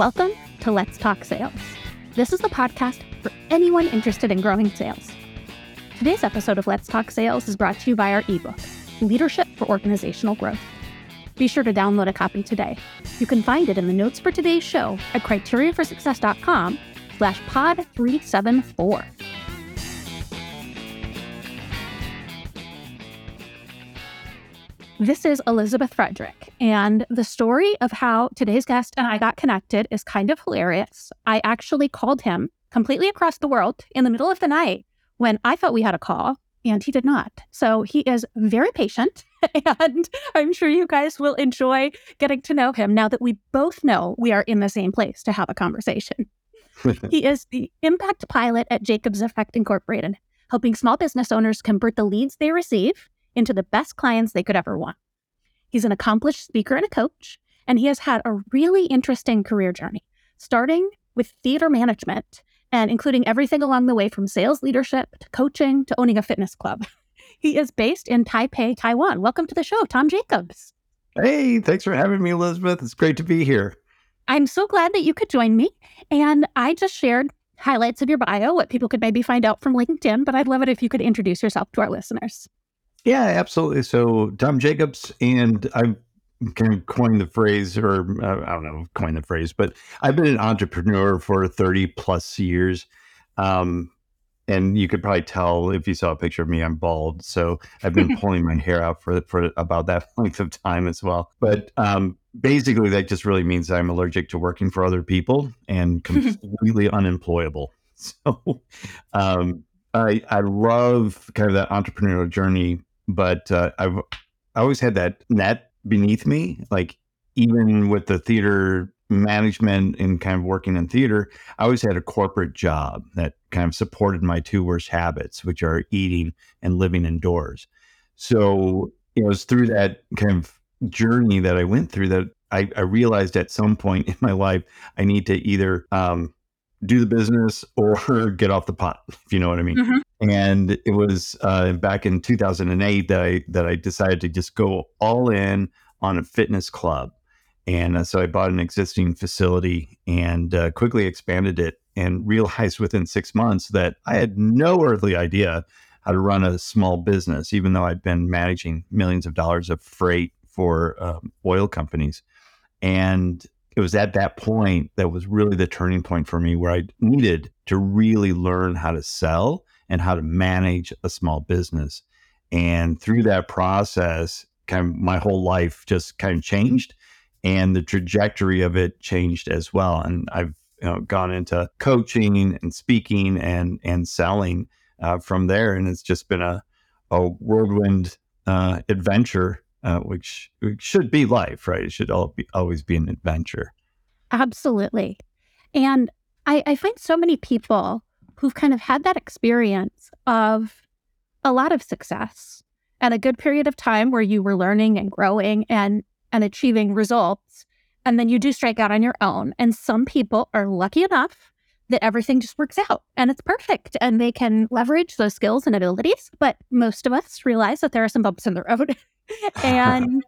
Welcome to Let's Talk Sales. This is the podcast for anyone interested in growing sales. Today's episode of Let's Talk Sales is brought to you by our ebook, Leadership for Organizational Growth. Be sure to download a copy today. You can find it in the notes for today's show at criteriaforsuccess.com slash pod 374. This is Elizabeth Frederick, and the story of how today's guest and I got connected is kind of hilarious. I actually called him completely across the world in the middle of the night when I thought we had a call, and he did not. So he is very patient, and I'm sure you guys will enjoy getting to know him now that we both know we are in the same place to have a conversation. he is the impact pilot at Jacobs Effect Incorporated, helping small business owners convert the leads they receive into the best clients they could ever want. He's an accomplished speaker and a coach, and he has had a really interesting career journey, starting with theater management and including everything along the way from sales leadership to coaching to owning a fitness club. He is based in Taipei, Taiwan. Welcome to the show, Tom Jacobs. Hey, thanks for having me, Elizabeth. It's great to be here. I'm so glad that you could join me. And I just shared highlights of your bio, what people could maybe find out from LinkedIn, but I'd love it if you could introduce yourself to our listeners. Yeah, absolutely. So, Tom Jacobs, and I've kind of coined the phrase, or uh, I don't know, coined the phrase, but I've been an entrepreneur for 30 plus years. Um, and you could probably tell if you saw a picture of me, I'm bald. So I've been pulling my hair out for for about that length of time as well. But um, basically, that just really means I'm allergic to working for other people and completely unemployable. So um, I I love kind of that entrepreneurial journey but uh, I've I always had that net beneath me. Like even with the theater management and kind of working in theater, I always had a corporate job that kind of supported my two worst habits, which are eating and living indoors. So it was through that kind of journey that I went through that I, I realized at some point in my life I need to either um, do the business or get off the pot, if you know what I mean. Mm-hmm. And it was uh, back in 2008 that I that I decided to just go all in on a fitness club. And uh, so I bought an existing facility and uh, quickly expanded it and realized within six months that I had no earthly idea how to run a small business, even though I'd been managing millions of dollars of freight for um, oil companies. And it was at that point that was really the turning point for me where I needed to really learn how to sell and how to manage a small business. And through that process, kind of my whole life just kind of changed and the trajectory of it changed as well. And I've you know, gone into coaching and speaking and and selling uh, from there, and it's just been a a whirlwind uh, adventure uh, which, which should be life, right? It should all be, always be an adventure. Absolutely. And I, I find so many people who've kind of had that experience of a lot of success and a good period of time where you were learning and growing and and achieving results and then you do strike out on your own and some people are lucky enough that everything just works out and it's perfect and they can leverage those skills and abilities but most of us realize that there are some bumps in the road and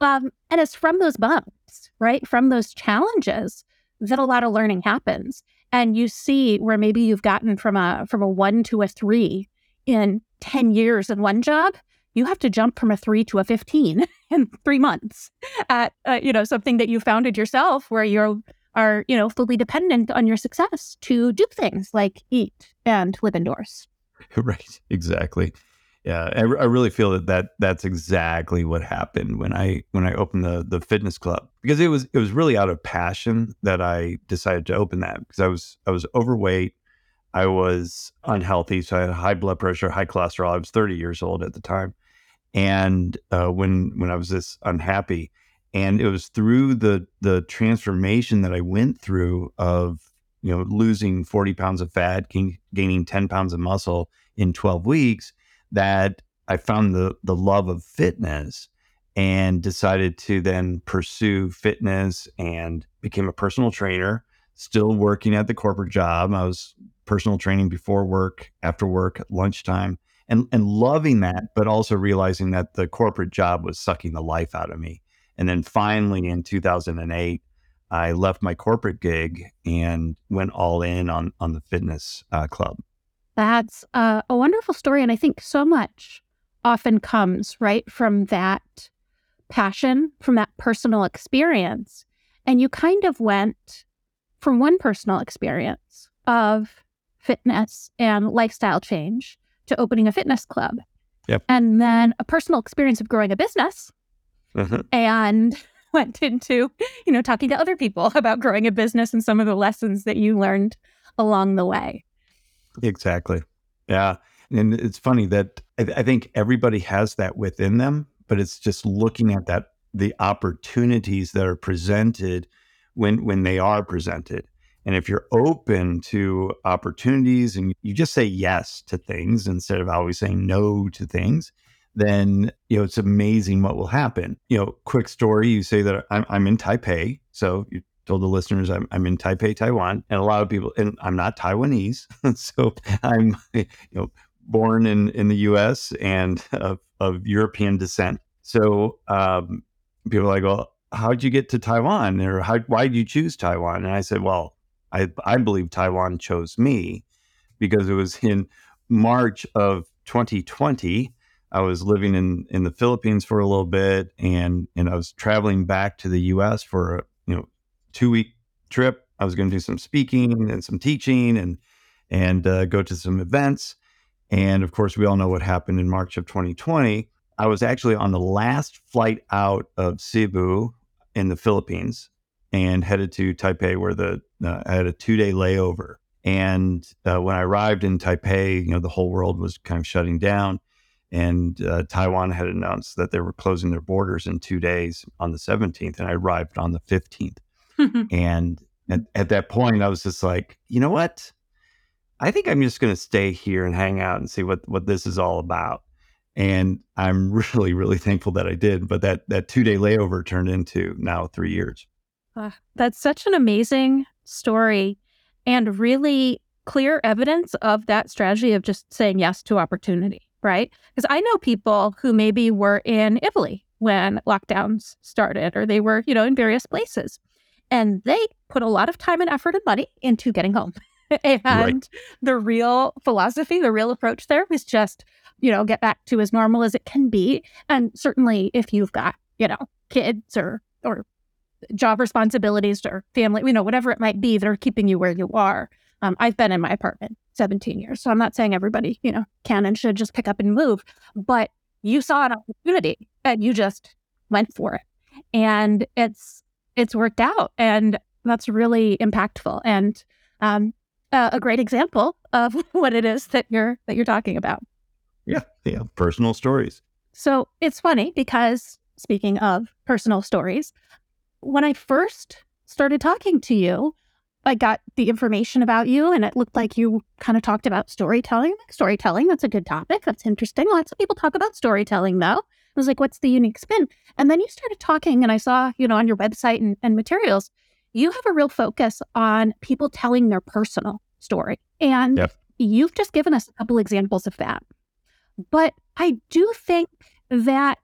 um, and it's from those bumps, right? From those challenges that a lot of learning happens. And you see where maybe you've gotten from a from a one to a three in 10 years in one job, you have to jump from a three to a 15 in three months at, uh, you know, something that you founded yourself where you are, you know, fully dependent on your success to do things like eat and live indoors. Right. Exactly yeah I, I, really feel that, that that's exactly what happened when i when i opened the the fitness club because it was it was really out of passion that i decided to open that because i was i was overweight i was unhealthy so i had high blood pressure high cholesterol i was 30 years old at the time and uh, when when i was this unhappy and it was through the the transformation that i went through of you know losing 40 pounds of fat gain, gaining 10 pounds of muscle in 12 weeks that I found the the love of fitness and decided to then pursue fitness and became a personal trainer, still working at the corporate job. I was personal training before work, after work, lunchtime, and and loving that, but also realizing that the corporate job was sucking the life out of me. And then finally in 2008, I left my corporate gig and went all in on on the fitness uh, club. That's uh, a wonderful story, and I think so much often comes right from that passion, from that personal experience, and you kind of went from one personal experience of fitness and lifestyle change to opening a fitness club. Yep. And then a personal experience of growing a business Uh-huh. and went into, you know, talking to other people about growing a business and some of the lessons that you learned along the way. Exactly. Yeah. And it's funny that I, I think everybody has that within them, but it's just looking at that the opportunities that are presented when when they are presented. And if you're open to opportunities and you just say yes to things instead of always saying no to things, then you know it's amazing what will happen. You know, quick story: you say that I'm, I'm in Taipei, so you told the listeners I'm, I'm in Taipei, Taiwan, and a lot of people, and I'm not Taiwanese, so I'm you know born in in the U.S. and of, of European descent. So um, people are like, well, how'd you get to Taiwan, or how, why did you choose Taiwan? And I said, well, I I believe Taiwan chose me because it was in March of 2020. I was living in in the Philippines for a little bit, and and I was traveling back to the U.S. for a you know two week trip. I was going to do some speaking and some teaching, and and uh, go to some events. And of course, we all know what happened in March of 2020. I was actually on the last flight out of Cebu in the Philippines and headed to Taipei, where the uh, I had a two day layover. And uh, when I arrived in Taipei, you know, the whole world was kind of shutting down and uh, Taiwan had announced that they were closing their borders in two days on the 17th, and I arrived on the 15th. and at, at, that point, I was just like, you know what? I think I'm just going to stay here and hang out and see what what this is all about. And I'm really, really thankful that I did. But that that two day layover turned into now three years. Uh, that's such an amazing story, and really clear evidence of that strategy of just saying yes to opportunity right? Because I know people who maybe were in Italy when lockdowns started, or they were, you know, in various places. And they put a lot of time and effort and money into getting home. and right. the real philosophy, the real approach there was just, you know, get back to as normal as it can be. And certainly if you've got, you know, kids or or job responsibilities or family, you know, whatever it might be that are keeping you where you are. Um, I've been in my apartment 17 years. So I'm not saying everybody, you know, can and should just pick up and move, but you saw an opportunity and you just went for it. And it's it's worked out and that's really impactful and um, a, a great example of what it is that you're that you're talking about. Yeah, yeah, personal stories. So it's funny because speaking of personal stories, when I first started talking to you, I got the information about you and it looked like you kind of talked about storytelling. Like storytelling, that's a good topic. That's interesting. Lots of people talk about storytelling though. I was like, what's the unique spin? And then you started talking and I saw, you know, on your website and, and materials, you have a real focus on people telling their personal story. And yep. you've just given us a couple examples of that. But I do think that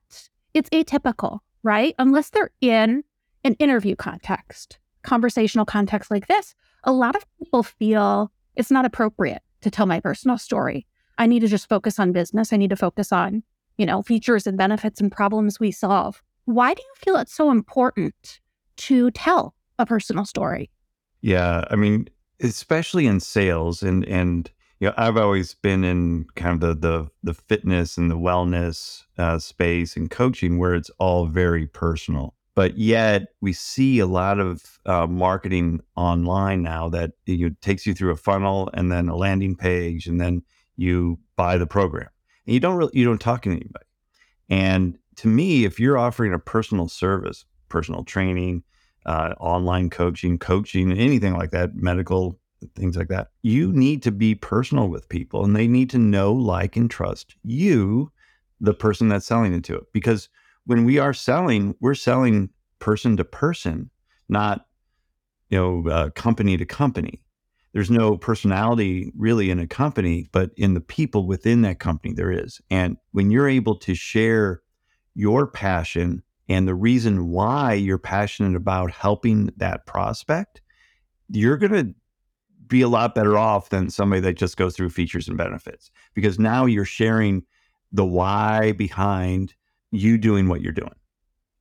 it's atypical, right? Unless they're in an interview context conversational context like this, a lot of people feel it's not appropriate to tell my personal story. I need to just focus on business. I need to focus on, you know, features and benefits and problems we solve. Why do you feel it's so important to tell a personal story? Yeah, I mean, especially in sales and and you know, I've always been in kind of the the the fitness and the wellness uh, space and coaching where it's all very personal but yet we see a lot of uh, marketing online now that you know, takes you through a funnel and then a landing page and then you buy the program. And you don't really you don't talk to anybody. And to me if you're offering a personal service personal training uh, online coaching coaching anything like that medical things like that you need to be personal with people and they need to know like and trust you the person that's selling it to it because when we are selling, we're selling person to person, not you know uh, company to company. There's no personality really in a company, but in the people within that company there is. And when you're able to share your passion and the reason why you're passionate about helping that prospect, you're going to be a lot better off than somebody that just goes through features and benefits because now you're sharing the why behind you doing what you're doing.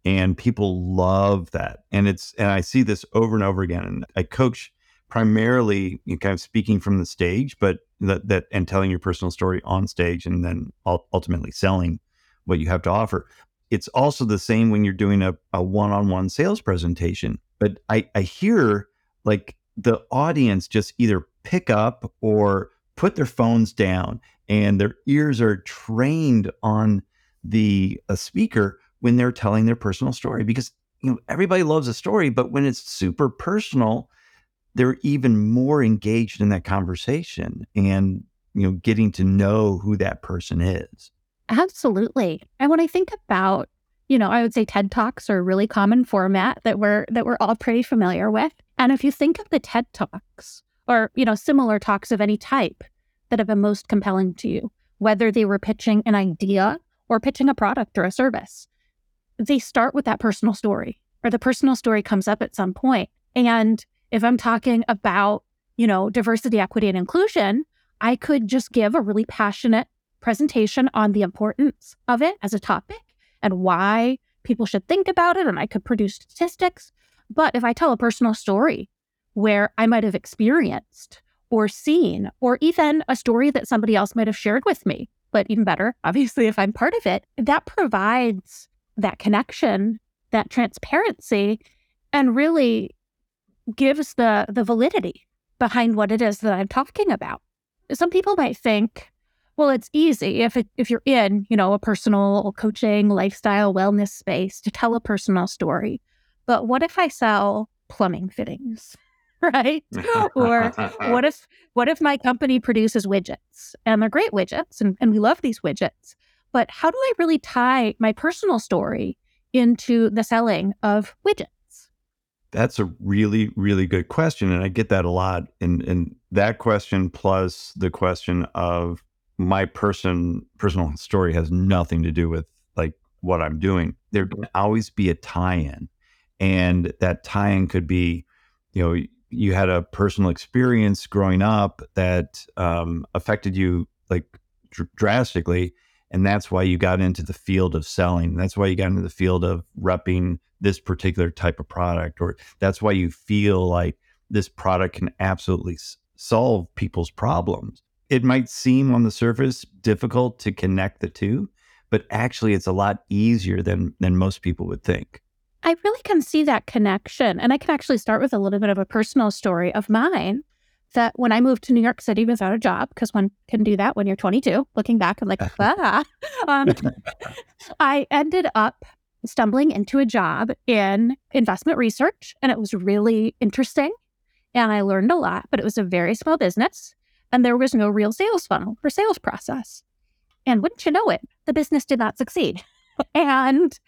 And people love that. And it's, and I see this over and over again. And I coach primarily you know, kind of speaking from the stage, but that, that, and telling your personal story on stage and then ultimately selling what you have to offer. It's also the same when you're doing a, a one-on-one sales presentation. But I, I hear like the audience just either pick up or put their phones down and their ears are trained on the speaker when they're telling their personal story because you know everybody loves a story but when it's super personal they're even more engaged in that conversation and you know getting to know who that person is. Absolutely. And when i think about you know i would say ted talks are a really common format that we're that we're all pretty familiar with. And if you think of the ted talks or you know similar talks of any type that have been most compelling to you whether they were pitching an idea or pitching a product or a service they start with that personal story or the personal story comes up at some point. and if I'm talking about, you know, diversity, equity, and inclusion, I could just give a really passionate presentation on the importance of it as a topic and why people should think about it. And I could produce statistics. But if I tell a personal story where I might have experienced or seen, or even a story that somebody else might have shared with me, but even better, obviously, if I'm part of it, that provides that connection, that transparency, and really gives the the validity behind what it is that I'm talking about. Some people might think, well, it's easy if it, if you're in, you know, a personal coaching, lifestyle, wellness space to tell a personal story. But what if I sell plumbing fittings? Right? or what if what if my company produces widgets and they're great widgets and, and we love these widgets. But how do I really tie my personal story into the selling of widgets? That's a really, really good question. And I get that a lot. And, and that question plus the question of my person personal story has nothing to do with like what I'm doing. There can always be a tie-in. And that tie-in could be, you know, you had a personal experience growing up that um, affected you like dr- drastically and that's why you got into the field of selling. That's why you got into the field of repping this particular type of product or that's why you feel like this product can absolutely s- solve people's problems. It might seem on the surface difficult to connect the two but actually it's a lot easier than than most people would think i really can see that connection and i can actually start with a little bit of a personal story of mine that when I moved to New York City without a job, because one can do that when you're 22, looking back, I'm like, ah, um, I ended up stumbling into a job in investment research, and it was really interesting. And I learned a lot, but it was a very small business, and there was no real sales funnel or sales process. And wouldn't you know it, the business did not succeed. And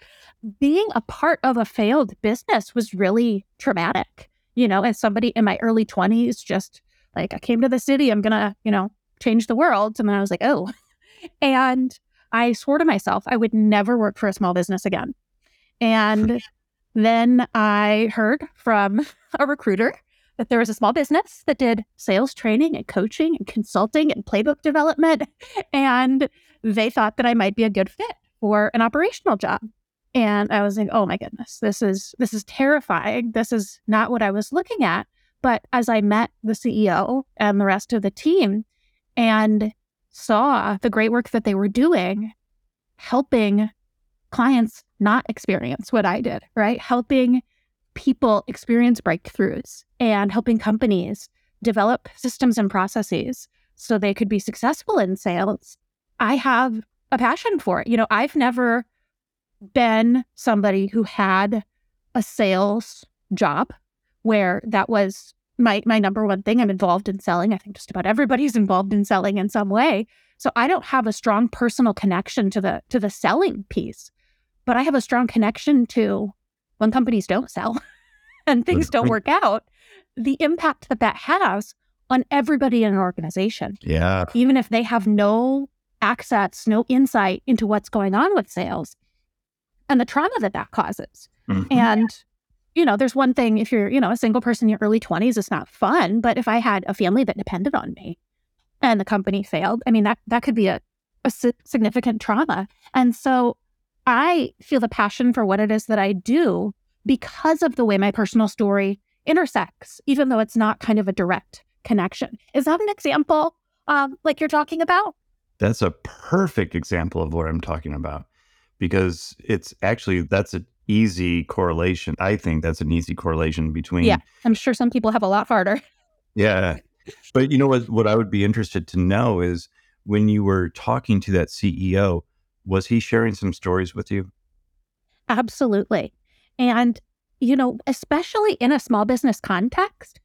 being a part of a failed business was really traumatic. You know, as somebody in my early 20s, just like I came to the city, I'm gonna, you know, change the world. And then I was like, oh. And I swore to myself I would never work for a small business again. And then I heard from a recruiter that there was a small business that did sales training and coaching and consulting and playbook development. And they thought that I might be a good fit for an operational job. And I was like, oh my goodness, this is this is terrifying. This is not what I was looking at. But as I met the CEO and the rest of the team and saw the great work that they were doing, helping clients not experience what I did, right? Helping people experience breakthroughs and helping companies develop systems and processes so they could be successful in sales. I have a passion for it. You know, I've never been somebody who had a sales job where that was my my number one thing. I'm involved in selling. I think just about everybody's involved in selling in some way. So I don't have a strong personal connection to the to the selling piece, but I have a strong connection to when companies don't sell and things don't work out, the impact that that has on everybody in an organization. Yeah. Even if they have no access, no insight into what's going on with sales, and the trauma that that causes. Mm-hmm. And, you know, there's one thing if you're, you know, a single person in your early 20s, it's not fun. But if I had a family that depended on me and the company failed, I mean, that, that could be a, a significant trauma. And so I feel the passion for what it is that I do because of the way my personal story intersects, even though it's not kind of a direct connection. Is that an example um, like you're talking about? That's a perfect example of what I'm talking about because it's actually that's an easy correlation. I think that's an easy correlation between. Yeah, I'm sure some people have a lot harder. Yeah, but you know what? What I would be interested to know is when you were talking to that CEO, was he sharing some stories with you? Absolutely, and you know, especially in a small business context,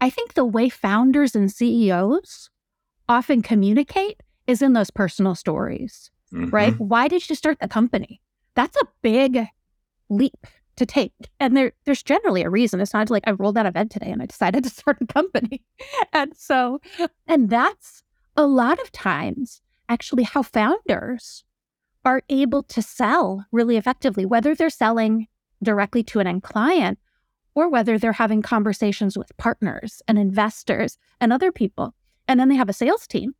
I think the way founders and CEOs often communicate is in those personal stories, mm-hmm. right? Why did you start the company? That's a big leap to take. And there, there's generally a reason. It's not like I rolled out of bed today and I decided to start a company. and so, and that's a lot of times actually how founders are able to sell really effectively, whether they're selling directly to an end client or whether they're having conversations with partners and investors and other people. And then they have a sales team.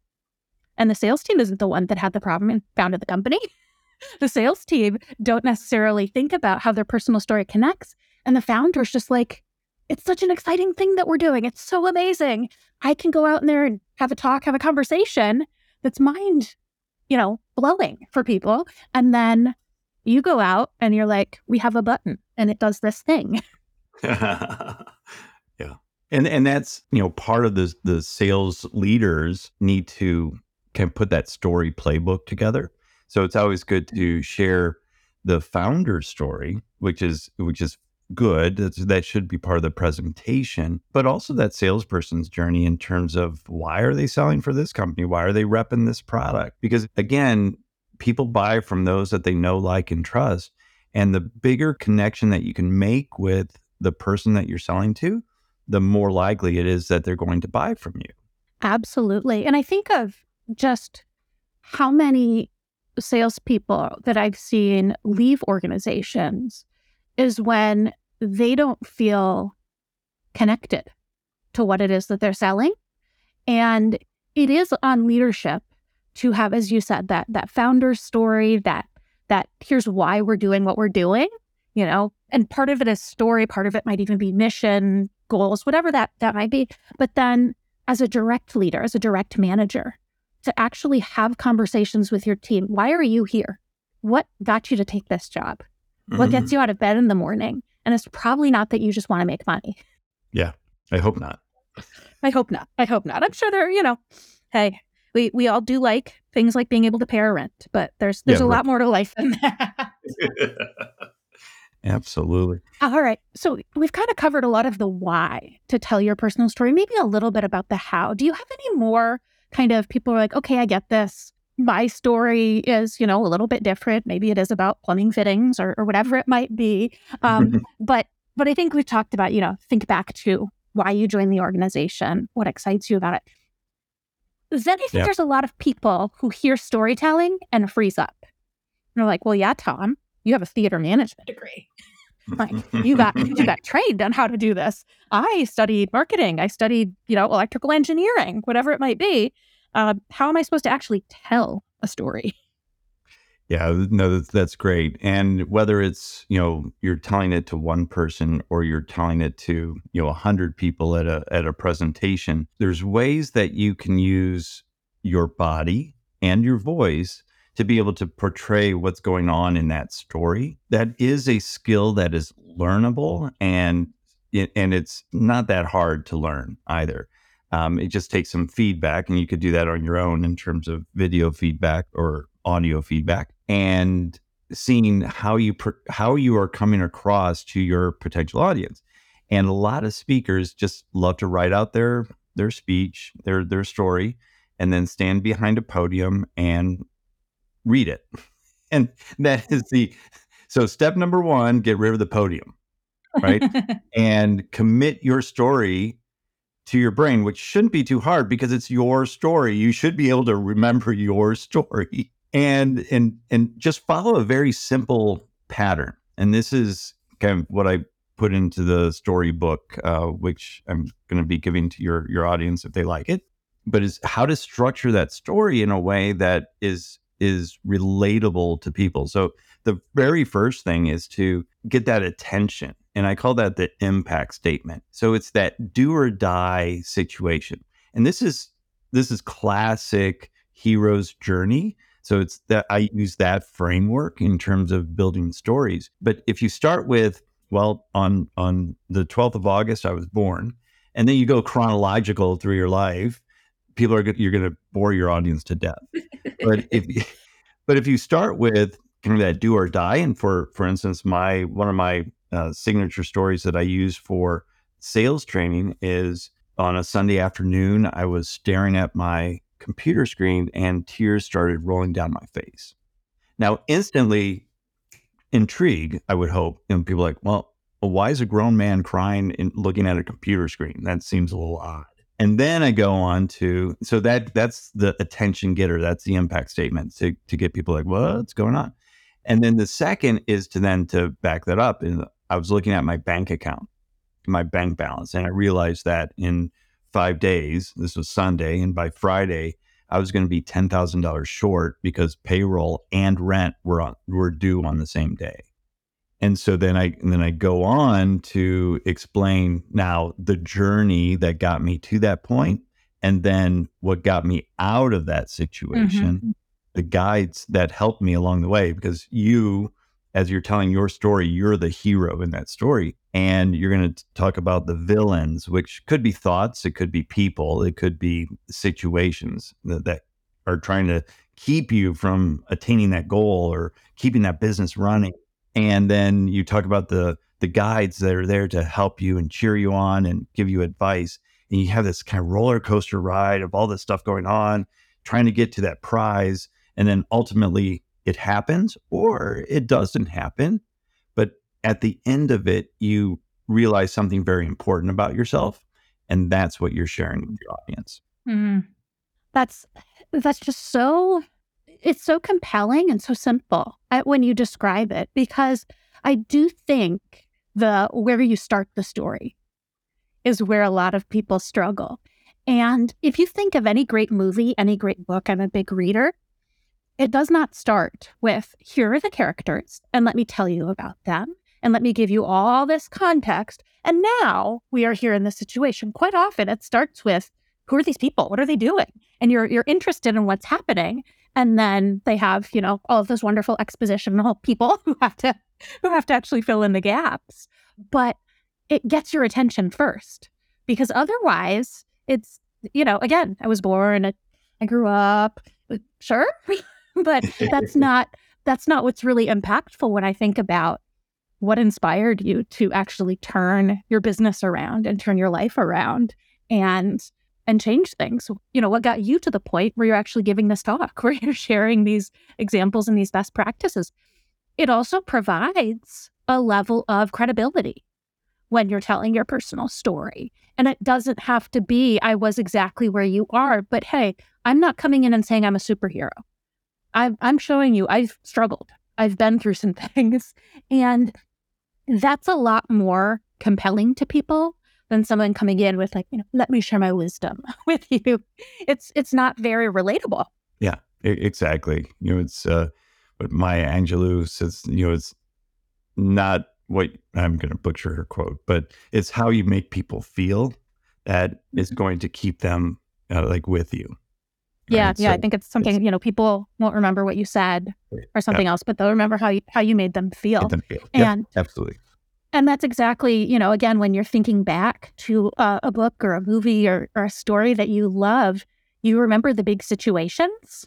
And the sales team isn't the one that had the problem and founded the company. the sales team don't necessarily think about how their personal story connects. And the founder's just like, it's such an exciting thing that we're doing. It's so amazing. I can go out in there and have a talk, have a conversation that's mind, you know, blowing for people. And then you go out and you're like, we have a button and it does this thing. yeah. And and that's, you know, part of the the sales leaders need to can put that story playbook together. So it's always good mm-hmm. to share the founder story, which is which is good. That's, that should be part of the presentation, but also that salesperson's journey in terms of why are they selling for this company? Why are they repping this product? Because again, people buy from those that they know, like, and trust. And the bigger connection that you can make with the person that you're selling to, the more likely it is that they're going to buy from you. Absolutely. And I think of just how many salespeople that I've seen leave organizations is when they don't feel connected to what it is that they're selling. And it is on leadership to have, as you said, that that founder story, that that here's why we're doing what we're doing, you know, and part of it is story, part of it might even be mission, goals, whatever that that might be. But then as a direct leader, as a direct manager, to actually have conversations with your team. Why are you here? What got you to take this job? Mm-hmm. What gets mm-hmm. you out of bed in the morning? And it's probably not that you just want to make money. Yeah, I hope not. I hope not. I hope not. I'm sure there, you know, hey, we we all do like things like being able to pay our rent, but there's there's yeah, a right. lot more to life than that. Absolutely. All right. So we've kind of covered a lot of the why to tell your personal story, maybe a little bit about the how. Do you have any more kind of people are like, okay, I get this. My story is, you know, a little bit different. Maybe it is about plumbing fittings or, or whatever it might be. Um, but but I think we've talked about, you know, think back to why you joined the organization, what excites you about it. Then I think yeah. there's a lot of people who hear storytelling and freeze up. And they're like, well, yeah, Tom, you have a theater management degree. like you got you got trained on how to do this. I studied marketing. I studied, you know, electrical engineering, whatever it might be. Uh, how am I supposed to actually tell a story? Yeah, no, that's, that's great. And whether it's you know you're telling it to one person or you're telling it to you know a hundred people at a at a presentation, there's ways that you can use your body and your voice to be able to portray what's going on in that story. That is a skill that is learnable and it, and it's not that hard to learn either. Um, it just takes some feedback, and you could do that on your own in terms of video feedback or audio feedback, and seeing how you how you are coming across to your potential audience. And a lot of speakers just love to write out their their speech, their their story, and then stand behind a podium and read it. And that is the so step number one, get rid of the podium, right? and commit your story to your brain, which shouldn't be too hard because it's your story. You should be able to remember your story and and and just follow a very simple pattern. And this is kind of what I put into the storybook, uh, which I'm going to be giving to your your audience if they like it. But is how to structure that story in a way that is is relatable to people. So the very first thing is to get that attention, and I call that the impact statement. So it's that do or die situation, and this is this is classic hero's journey. So it's that I use that framework in terms of building stories. But if you start with well, on on the 12th of August, I was born, and then you go chronological through your life. People are you're going to bore your audience to death. but if but if you start with kind of that do or die, and for for instance, my one of my uh, signature stories that I use for sales training is on a Sunday afternoon. I was staring at my computer screen, and tears started rolling down my face. Now, instantly, intrigue, I would hope. And people like, well, well, why is a grown man crying and looking at a computer screen? That seems a little odd. And then I go on to so that that's the attention getter. That's the impact statement to to get people like, what's going on? And then the second is to then to back that up. And I was looking at my bank account, my bank balance, and I realized that in five days, this was Sunday, and by Friday, I was going to be ten thousand dollars short because payroll and rent were on, were due on the same day. And so then I and then I go on to explain now the journey that got me to that point, and then what got me out of that situation, mm-hmm. the guides that helped me along the way. Because you, as you're telling your story, you're the hero in that story and you're going to talk about the villains, which could be thoughts, it could be people, it could be situations that, that are trying to keep you from attaining that goal or keeping that business running. And then you talk about the the guides that are there to help you and cheer you on and give you advice. And you have this kind of roller coaster ride of all this stuff going on, trying to get to that prize. And then ultimately it happens or it doesn't happen But at the end of it, you realize something very important about yourself. And that's what you're sharing with your audience. Mm. That's that's just so it's so compelling and so simple uh, when you describe it because I do think the where you start the story is where a lot of people struggle. And if you think of any great movie, any great book, I'm a big reader. It does not start with here are the characters and let me tell you about them and let me give you all this context. And now we are here in this situation. Quite often it starts with who are these people? What are they doing? And you're you're interested in what's happening. And then they have, you know, all of those wonderful expositional people who have to who have to actually fill in the gaps. But it gets your attention first. Because otherwise it's, you know, again, I was born, I grew up, sure. but that's not that's not what's really impactful when I think about what inspired you to actually turn your business around and turn your life around and and change things. You know what got you to the point where you're actually giving this talk where you're sharing these examples and these best practices? It also provides a level of credibility when you're telling your personal story. And it doesn't have to be i was exactly where you are but hey i'm not coming in and saying i'm a superhero. I'm, I'm showing you i've struggled. I've been through some things. And that's a lot more compelling to people than someone coming in with like, you know, let me share my wisdom with you. It's it's not very relatable. Yeah, exactly. You know, it's uh what Maya Angelou says, you know, it's not what I'm going to butcher her quote, but it's how you make people feel that is mm-hmm. going to keep them uh, like with you. Yeah, right? yeah. So I think it's something it's, you know people won't remember what you said or something yeah. else, but they'll remember how you how you made them feel. Them feel. And absolutely. And that's exactly you know again when you're thinking back to uh, a book or a movie or, or a story that you love, you remember the big situations,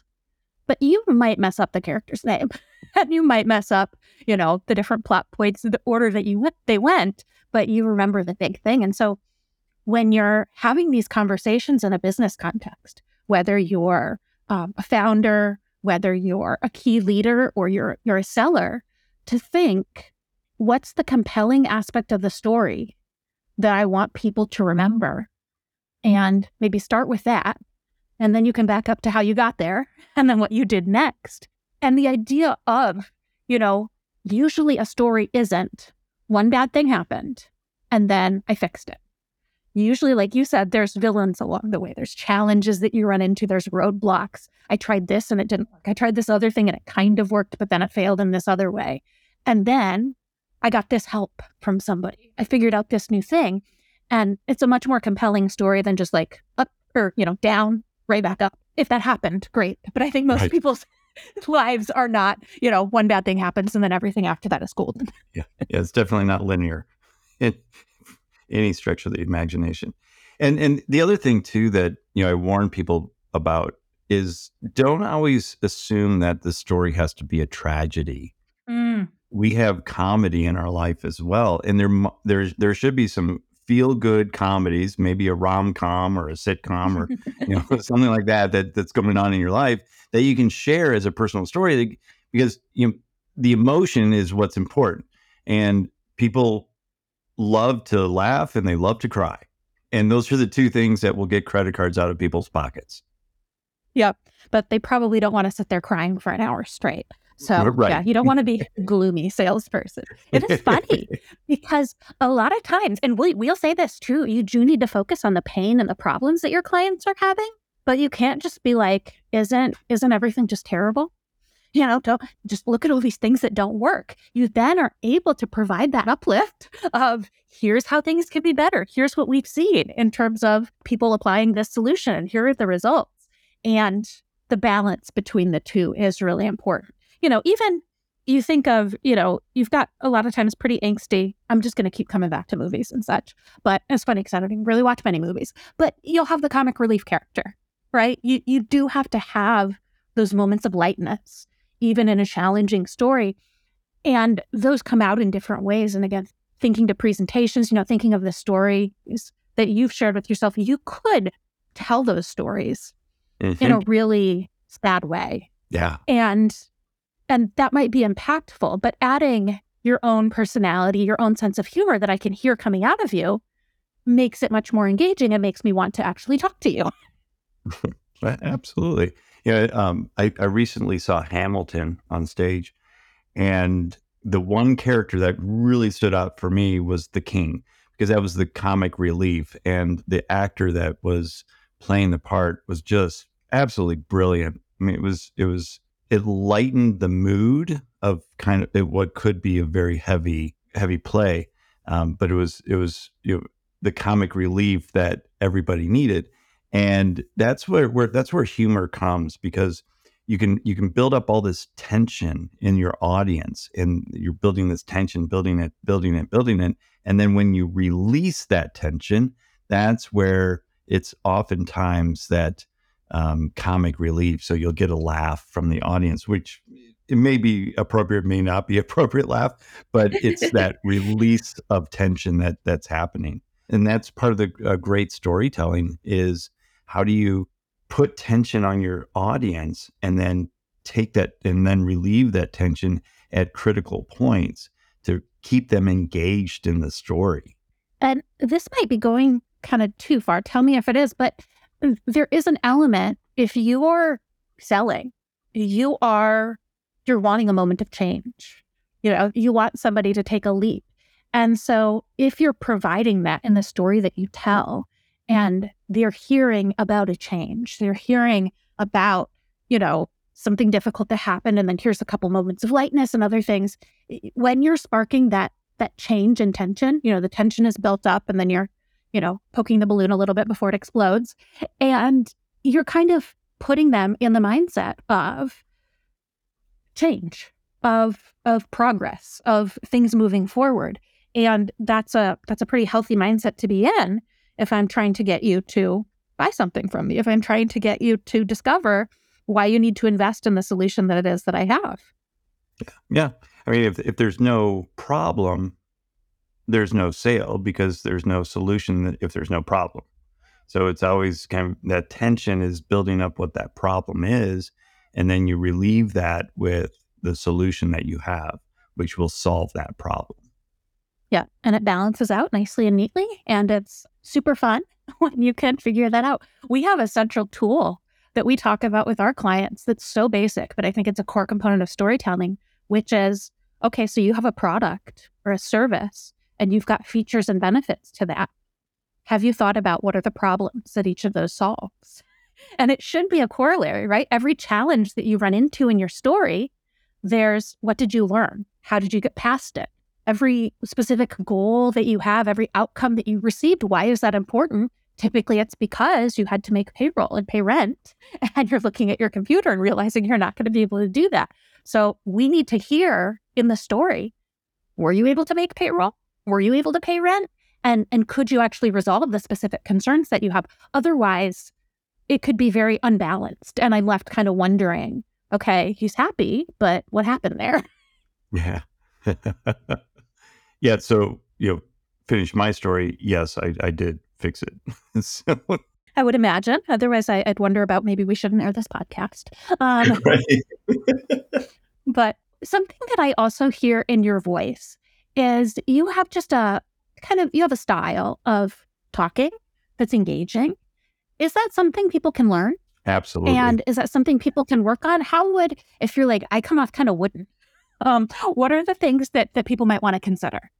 but you might mess up the character's name, and you might mess up you know the different plot points, the order that you went, they went, but you remember the big thing. And so when you're having these conversations in a business context whether you're um, a founder, whether you're a key leader or you're you're a seller, to think what's the compelling aspect of the story that I want people to remember, and maybe start with that, and then you can back up to how you got there, and then what you did next, and the idea of you know usually a story isn't one bad thing happened and then I fixed it. Usually, like you said, there's villains along the way. There's challenges that you run into. There's roadblocks. I tried this and it didn't work. I tried this other thing and it kind of worked, but then it failed in this other way. And then I got this help from somebody. I figured out this new thing. And it's a much more compelling story than just like up or, you know, down, right back up. If that happened, great. But I think most right. people's lives are not, you know, one bad thing happens and then everything after that is golden. Yeah. Yeah. It's definitely not linear in any stretch of the imagination. And and the other thing too that, you know, I warn people about is don't always assume that the story has to be a tragedy. Mm. We have comedy in our life as well, and there there there should be some feel good comedies, maybe a rom com or a sitcom or you know something like that that that's going on in your life that you can share as a personal story because you know the emotion is what's important, and people love to laugh and they love to cry, and those are the two things that will get credit cards out of people's pockets. Yep, but they probably don't want to sit there crying for an hour straight. So right. yeah, you don't want to be gloomy salesperson. It is funny because a lot of times, and we, we'll say this too, you do need to focus on the pain and the problems that your clients are having, but you can't just be like, isn't isn't everything just terrible? You know, don't just look at all these things that don't work. You then are able to provide that uplift of here's how things can be better. Here's what we've seen in terms of people applying this solution. Here are the results. And the balance between the two is really important you know, even you think of, you know, you've got a lot of times pretty angsty. I'm just going to keep coming back to movies and such. But it's funny because I don't even really watch many movies. But you'll have the comic relief character, right? You you do have to have those moments of lightness, even in a challenging story. And those come out in different ways. And again, thinking to presentations, you know, thinking of the stories that you've shared with yourself, you could tell those stories mm-hmm. in a really sad way. Yeah. And and that might be impactful, but adding your own personality, your own sense of humor that I can hear coming out of you makes it much more engaging and makes me want to actually talk to you. Absolutely. Yeah. Um, I, I recently saw Hamilton on stage, and the one character that really stood out for me was the king because that was the comic relief and the actor that was playing the part was just absolutely brilliant i mean it was it was it lightened the mood of kind of what could be a very heavy heavy play. Um, but it was it was you know, the comic relief that everybody needed. And that's where, where that's where humor comes because you can you can build up all this tension in your audience and you're building this tension building it building it building it. And then when you release that tension that's where it's oftentimes that um, comic relief. So you'll get a laugh from the audience, which it may be appropriate, may not be appropriate laugh, but it's that release of tension that that's happening. And that's part of the uh, great storytelling is how do you put tension on your audience and then take that and then relieve that tension at critical points to keep them engaged in the story. And this might be going kind of too far. Tell me if it is, but there is an element if you are selling, you are you're wanting a moment of change. You know, you want somebody to take a leap. And so if you're providing that in the story that you tell and they're hearing about a change, they're hearing about, you know, something difficult to happen and then here's a couple moments of lightness and other things when you're sparking that that change in tension you know the tension is built up and then you're you know, poking the balloon a little bit before it explodes. And you're kind of putting them in the mindset of change, of of progress, of things moving forward. And that's a that's a pretty healthy mindset to be in if I'm trying to get you to buy something from me, if I'm trying to get you to discover why you need to invest in the solution that it is that I have. Yeah. I mean, if if there's no problem, there's no sale because there's no solution if there's no problem. So it's always kind of that tension is building up what that problem is. And then you relieve that with the solution that you have, which will solve that problem. Yeah. And it balances out nicely and neatly. And it's super fun when you can figure that out. We have a central tool that we talk about with our clients that's so basic, but I think it's a core component of storytelling, which is okay, so you have a product or a service and you've got features and benefits to that. Have you thought about what are the problems that each of those solves? And it should be a corollary, right? Every challenge that you run into in your story, there's what did you learn? How did you get past it? Every specific goal that you have, every outcome that you received, why is that important? Typically, it's because you had to make payroll and pay rent, and you're looking at your computer and realizing you're not going to be able to do that. So, we need to hear in the story were you able to make payroll? Were you able to pay rent? And, and could you actually resolve the specific concerns that you have? Otherwise, it could be very unbalanced. And I'm left kind of wondering okay, he's happy, but what happened there? Yeah. yeah. So, you know, finish my story. Yes, I, I did fix it. so, I would imagine. Otherwise, I, would wonder about maybe we shouldn't air this podcast. Um, but something that I also hear in your voice is you have just a kind of you have a style of talking that's engaging. Is that something people can learn? Absolutely. And is that something people can work on? How would if you're like I come off kind of wooden? Um, what are the things that that people might want to consider?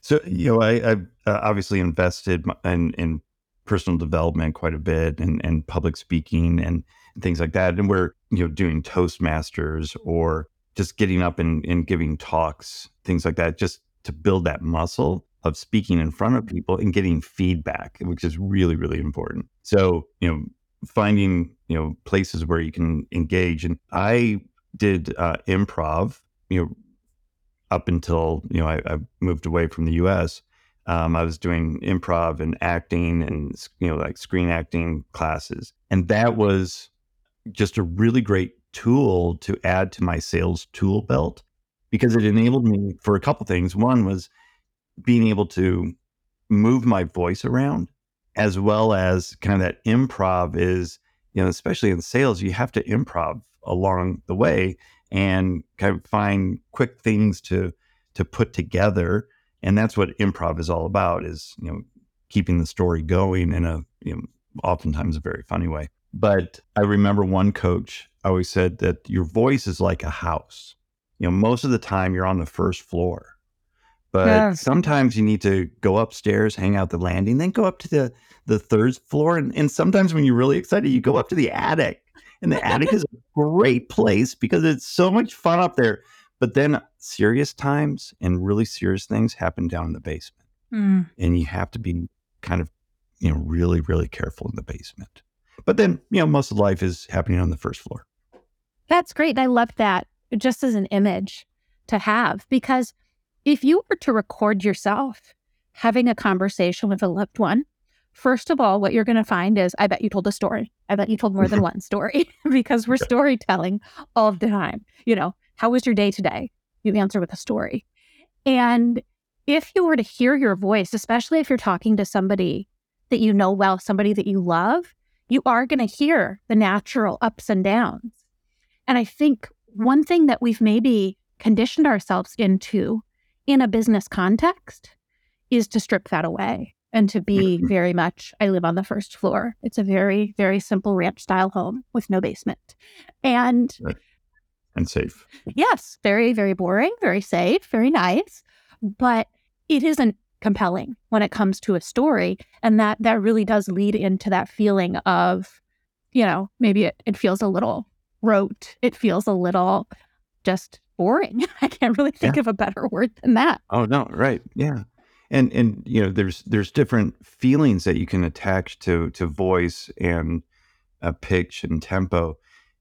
So you know, I, have uh, obviously invested in, in personal development quite a bit, and, and public speaking and things like that. And we're you know doing Toastmasters or just getting up and, and giving talks, things like that, just to build that muscle of speaking in front of people and getting feedback, which is really, really important. So, you know, finding, you know, places where you can engage. And I did uh, improv, you know, up until, you know, I, I moved away from the US. Um, I was doing improv and acting and, you know, like screen acting classes. And that was just a really great tool to add to my sales tool belt because it enabled me for a couple things. One was being able to move my voice around as well as kind of that improv is, you know, especially in sales, you have to improv along the way and kind of find quick things to to put together. And that's what improv is all about is, you know, keeping the story going in a, you know, oftentimes a very funny way. But I remember one coach always said that your voice is like a house. You know, most of the time you're on the first floor, but yes. sometimes you need to go upstairs, hang out the landing, then go up to the the third floor, and, and sometimes when you're really excited, you go up to the attic. And the attic is a great place because it's so much fun up there. But then serious times and really serious things happen down in the basement, mm. and you have to be kind of you know really really careful in the basement. But then you know most of life is happening on the first floor. That's great. I love that just as an image to have because if you were to record yourself having a conversation with a loved one, first of all, what you're going to find is I bet you told a story. I bet you told more than one story because we're storytelling all the time. You know, how was your day today? You answer with a story. And if you were to hear your voice, especially if you're talking to somebody that you know well, somebody that you love, you are going to hear the natural ups and downs. And I think one thing that we've maybe conditioned ourselves into in a business context is to strip that away and to be mm-hmm. very much I live on the first floor. It's a very, very simple ranch style home with no basement. And and safe. Yes, very, very boring, very safe, very nice. But it isn't compelling when it comes to a story. And that that really does lead into that feeling of, you know, maybe it, it feels a little rote. It feels a little just boring. I can't really think yeah. of a better word than that. Oh no, right. Yeah. And and you know, there's there's different feelings that you can attach to to voice and a pitch and tempo.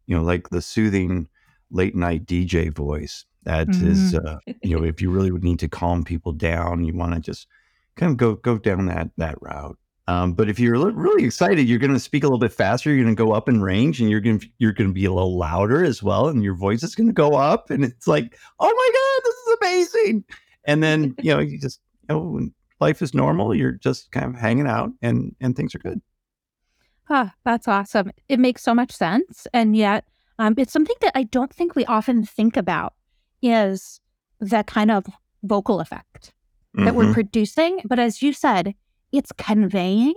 You know, like the soothing late night DJ voice. That mm-hmm. is, uh, you know, if you really would need to calm people down, you want to just kind of go go down that that route. Um, but if you're really excited, you're going to speak a little bit faster. You're going to go up in range, and you're going to you're going to be a little louder as well, and your voice is going to go up. And it's like, oh my god, this is amazing! And then you know, you just you know, life is normal, you're just kind of hanging out, and and things are good. Ah, that's awesome. It makes so much sense, and yet um, it's something that I don't think we often think about is that kind of vocal effect that mm-hmm. we're producing. But as you said, it's conveying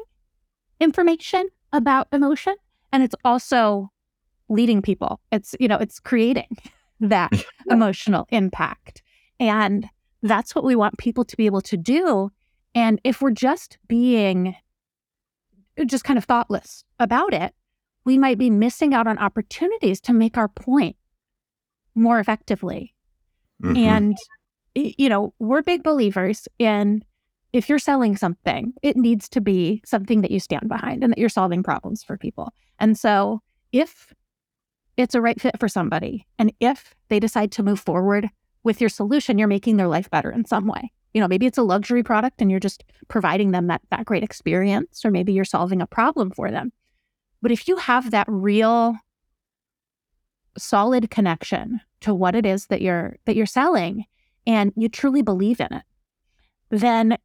information about emotion and it's also leading people. It's, you know, it's creating that emotional impact. And that's what we want people to be able to do. And if we're just being just kind of thoughtless about it, we might be missing out on opportunities to make our point more effectively. Mm-hmm. And, you know, we're big believers in if you're selling something, it needs to be something that you stand behind and that you're solving problems for people. And so if it's a right fit for somebody, and if they decide to move forward with your solution, you're making their life better in some way. You know, maybe it's a luxury product and you're just providing them that, that great experience, or maybe you're solving a problem for them. But if you have that real solid connection to what it is that you're that you're selling and you truly believe in it, then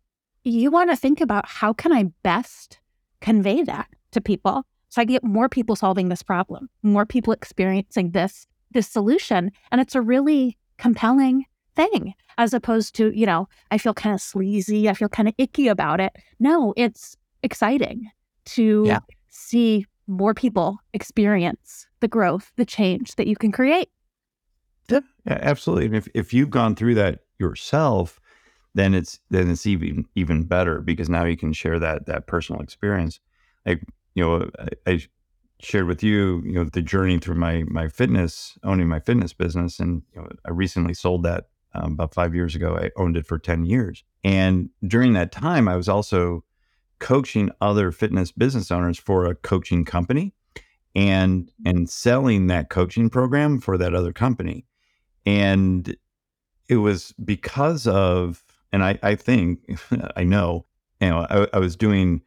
you want to think about how can I best convey that to people so I get more people solving this problem, more people experiencing this this solution, and it's a really compelling thing as opposed to you know I feel kind of sleazy, I feel kind of icky about it. No, it's exciting to yeah. see more people experience the growth, the change that you can create. Yeah, absolutely. And if if you've gone through that yourself, then it's then it's even even better because now you can share that that personal experience. Like you know, I, I shared with you, you know, the journey through my my fitness, owning my fitness business, and you know, I recently sold that um, about five years ago. I owned it for ten years, and during that time, I was also coaching other fitness business owners for a coaching company, and mm-hmm. and selling that coaching program for that other company, and it was because of and I, I think I know, you know, I, I, was doing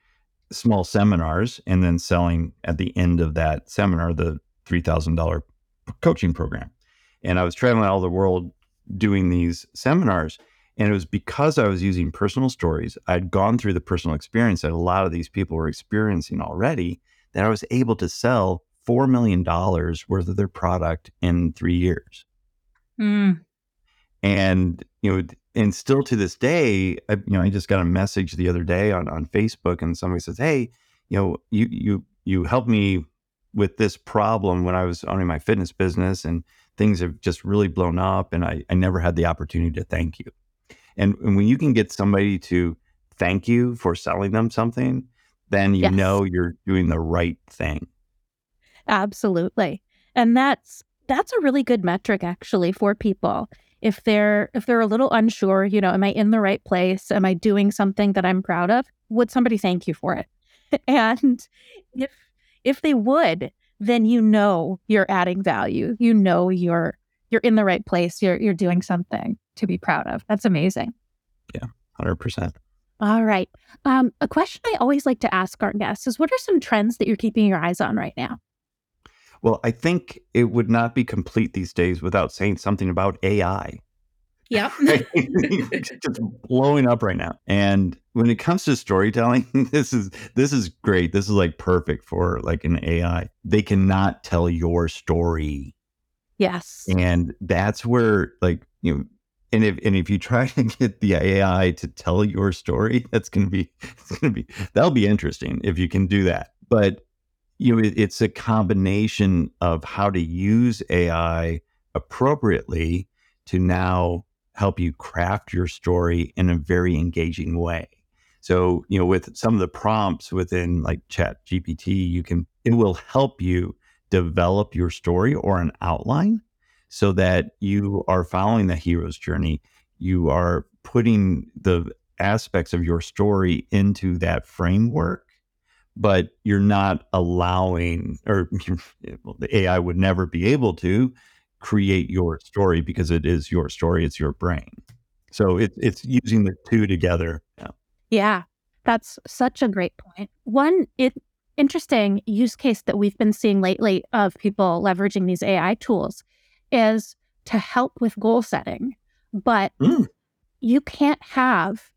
small seminars and then selling at the end of that seminar the three thousand dollar coaching program, and I was traveling all the world doing these seminars. And it was because I was using personal stories. I'd gone through the personal experience that a lot of these people were experiencing already. That I was able to sell four million dollars worth of their product in three years. Mm. And you know, and still to this day, I, you know, I just got a message the other day on on Facebook, and somebody says, "Hey, you know, you you you helped me with this problem when I was owning my fitness business, and things have just really blown up, and I I never had the opportunity to thank you." And, and when you can get somebody to thank you for selling them something, then you yes. know you're doing the right thing. Absolutely, and that's that's a really good metric actually for people if they're if they're a little unsure, you know, am I in the right place? Am I doing something that I'm proud of? Would somebody thank you for it? and if if they would, then you know you're adding value. You know you're you're in the right place. You're you're doing something to be proud of. That's amazing. Yeah, hundred percent. All right. Um, a question I always like to ask our guests is, what are some trends that you're keeping your eyes on right now? Well, I think it would not be complete these days without saying something about AI. Yeah. just blowing up right now. And when it comes to storytelling, this is this is great. This is like perfect for like an AI. They cannot tell your story. Yes. And that's where like, you know, and if and if you try to get the AI to tell your story, that's gonna be it's gonna be that'll be interesting if you can do that. But you know, it, it's a combination of how to use AI appropriately to now help you craft your story in a very engaging way. So, you know, with some of the prompts within like Chat GPT, you can it will help you develop your story or an outline so that you are following the hero's journey. You are putting the aspects of your story into that framework but you're not allowing, or the AI would never be able to create your story because it is your story, it's your brain. So it, it's using the two together. Yeah. yeah, that's such a great point. One it, interesting use case that we've been seeing lately of people leveraging these AI tools is to help with goal setting. But mm. you can't have,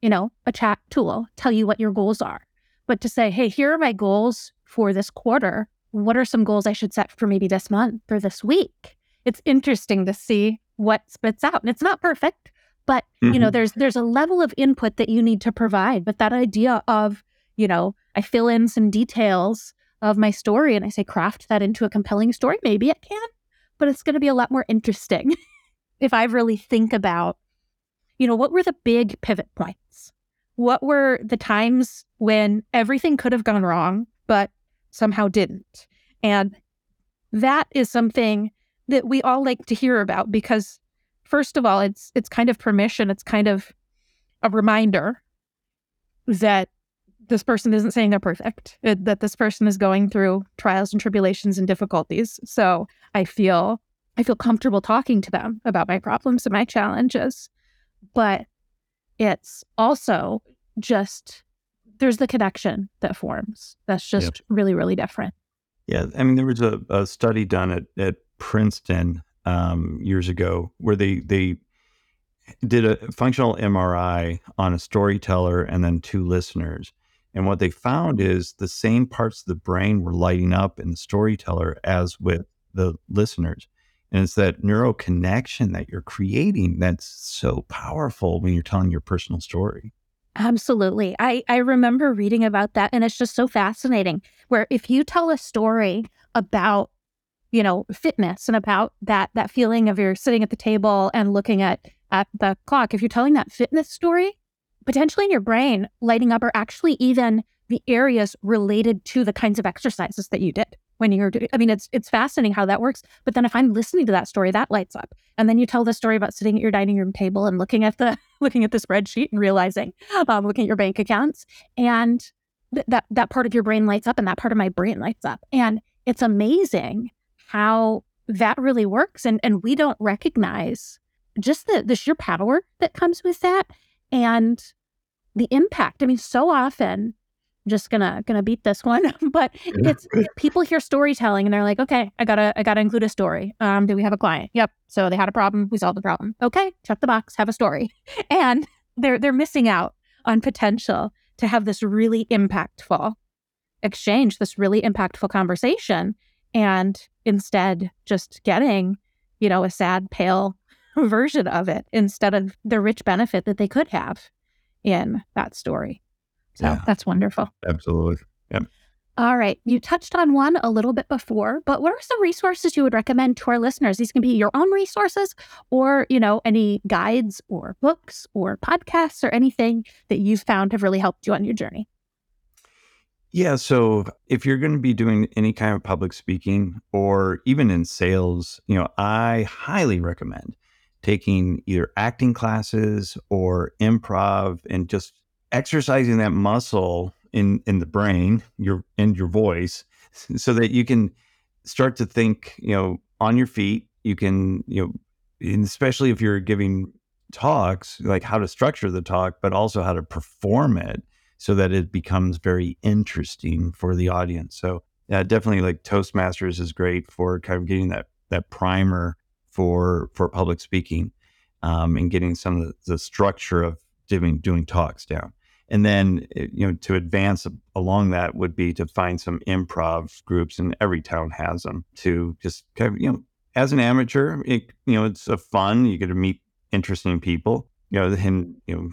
you know, a chat tool tell you what your goals are but to say, hey, here are my goals for this quarter. What are some goals I should set for maybe this month or this week? It's interesting to see what spits out. And it's not perfect, but mm-hmm. you know, mm-hmm. there's there's a level of input that you need to provide. But that idea of, you know, I fill in some details of my story and I say craft that into a compelling story, maybe it can, but it's going to be a lot more interesting if I really think about, you know, what were the big pivot points? What were the times when everything could have gone wrong, but somehow didn't? And that is something that we all like to hear about because first of all, it's it's kind of permission, it's kind of a reminder that this person isn't saying they're perfect, it, that this person is going through trials and tribulations and difficulties. So I feel I feel comfortable talking to them about my problems and my challenges. But it's also just there's the connection that forms. That's just yep. really, really different. Yeah. I mean, there was a, a study done at, at Princeton um, years ago where they, they did a functional MRI on a storyteller and then two listeners. And what they found is the same parts of the brain were lighting up in the storyteller as with the listeners. And it's that neural connection that you're creating that's so powerful when you're telling your personal story. Absolutely. I, I remember reading about that, and it's just so fascinating. Where if you tell a story about, you know, fitness and about that that feeling of you're sitting at the table and looking at at the clock, if you're telling that fitness story, potentially in your brain, lighting up are actually even the areas related to the kinds of exercises that you did when you're doing i mean it's it's fascinating how that works but then if i'm listening to that story that lights up. And then you tell the story about sitting at your dining room table and looking at the looking at the spreadsheet and realizing um, looking at your bank accounts and th- that that part of your brain lights up and that part of my brain lights up. And it's amazing how that really works and and we don't recognize just the the sheer power that comes with that and the impact. I mean so often I'm just gonna gonna beat this one but it's people hear storytelling and they're like okay i gotta i gotta include a story. Um do we have a client? Yep. So they had a problem we solved the problem. Okay check the box have a story. And they're they're missing out on potential to have this really impactful exchange this really impactful conversation and instead just getting you know a sad pale version of it instead of the rich benefit that they could have in that story so yeah. that's wonderful. Absolutely. Yep. All right. You touched on one a little bit before, but what are some resources you would recommend to our listeners? These can be your own resources or, you know, any guides or books or podcasts or anything that you've found have really helped you on your journey. Yeah. So if you're going to be doing any kind of public speaking or even in sales, you know, I highly recommend taking either acting classes or improv and just exercising that muscle in in the brain, your and your voice, so that you can start to think, you know, on your feet. You can, you know, especially if you're giving talks, like how to structure the talk, but also how to perform it so that it becomes very interesting for the audience. So yeah, definitely like Toastmasters is great for kind of getting that that primer for for public speaking um, and getting some of the, the structure of doing doing talks down. And then, eh, you know, to advance along that would be to find some improv groups, and every town has them. To just kind of, you know, as an amateur, it, you know, it's a fun. You get to meet interesting people, you know, and you know,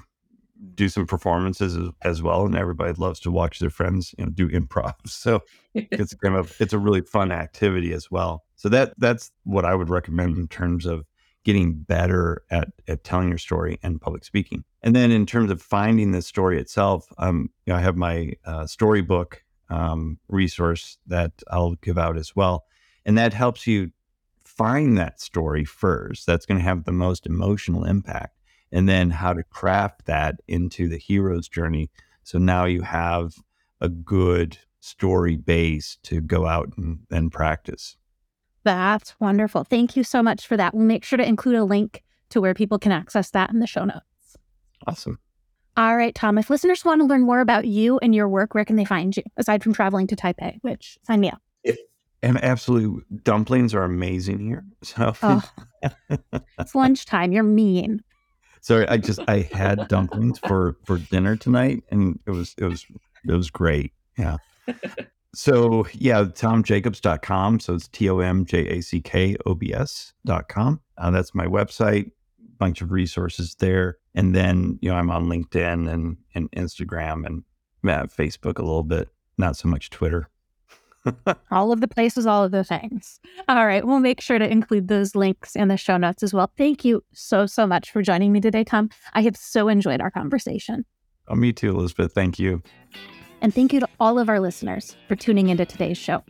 do some performances as, as, well. And everybody loves to watch their friends, you know, do improv. So it's kind of it's a really fun activity as well. So that that's what I would recommend in terms of getting better at, at telling your story and public speaking. And then in terms of finding the story itself, um, you know, I have my uh, storybook um, resource that I'll give out as well. And that helps you find that story first. That's going to have the most emotional impact. And then how to craft that into the hero's journey. So now you have a good story base to go out and, and practice. That's wonderful. Thank you so much for that. We'll make sure to include a link to where people can access that in the show notes. Awesome. All right, Tom. If listeners want to learn more about you and your work, where can they find you aside from traveling to Taipei? Which sign me up. And absolutely, dumplings are amazing here. So oh, it's lunchtime. You're mean. Sorry, I just I had dumplings for for dinner tonight, and it was it was it was great. Yeah. So yeah, tomjackobs.com. So it's T O M J A C K O B S.com. Uh, that's my website. Bunch of resources there. And then, you know, I'm on LinkedIn and, and Instagram and uh, Facebook a little bit, not so much Twitter. all of the places, all of the things. All right. We'll make sure to include those links in the show notes as well. Thank you so, so much for joining me today, Tom. I have so enjoyed our conversation. Oh, me too, Elizabeth. Thank you. And thank you to all of our listeners for tuning into today's show.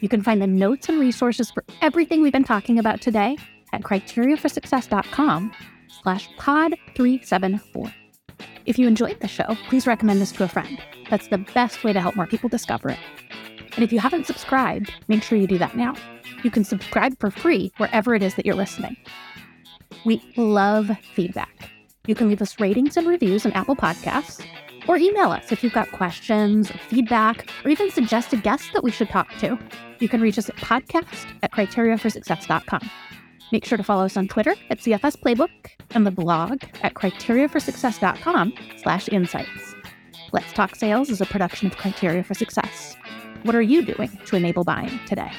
You can find the notes and resources for everything we've been talking about today at criteriaforsuccess.com slash pod 374. If you enjoyed the show, please recommend this to a friend. That's the best way to help more people discover it. And if you haven't subscribed, make sure you do that now. You can subscribe for free wherever it is that you're listening. We love feedback. You can leave us ratings and reviews on Apple Podcasts or email us if you've got questions feedback or even suggested guests that we should talk to. You can reach us at podcast at criteriaforsuccess.com. Make sure to follow us on Twitter at CFS Playbook and the blog at criteriaforsuccess.com slash insights. Let's Talk Sales is a production of Criteria for Success. What are you doing to enable buying today?